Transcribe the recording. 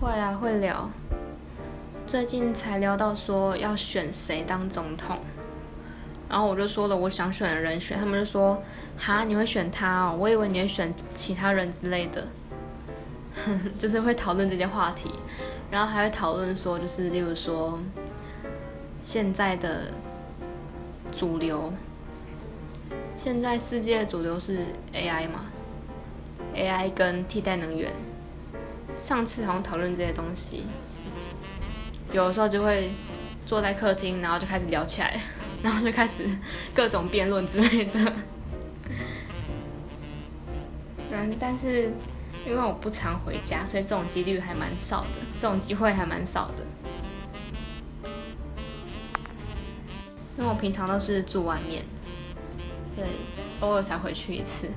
会啊，会聊。最近才聊到说要选谁当总统，然后我就说了我想选的人选，他们就说哈你会选他哦，我以为你会选其他人之类的，就是会讨论这些话题，然后还会讨论说就是例如说现在的主流，现在世界主流是 AI 嘛，AI 跟替代能源，上次好像讨论这些东西。有的时候就会坐在客厅，然后就开始聊起来，然后就开始各种辩论之类的。嗯，但是因为我不常回家，所以这种几率还蛮少的，这种机会还蛮少的。因为我平常都是住外面，对，偶尔才回去一次。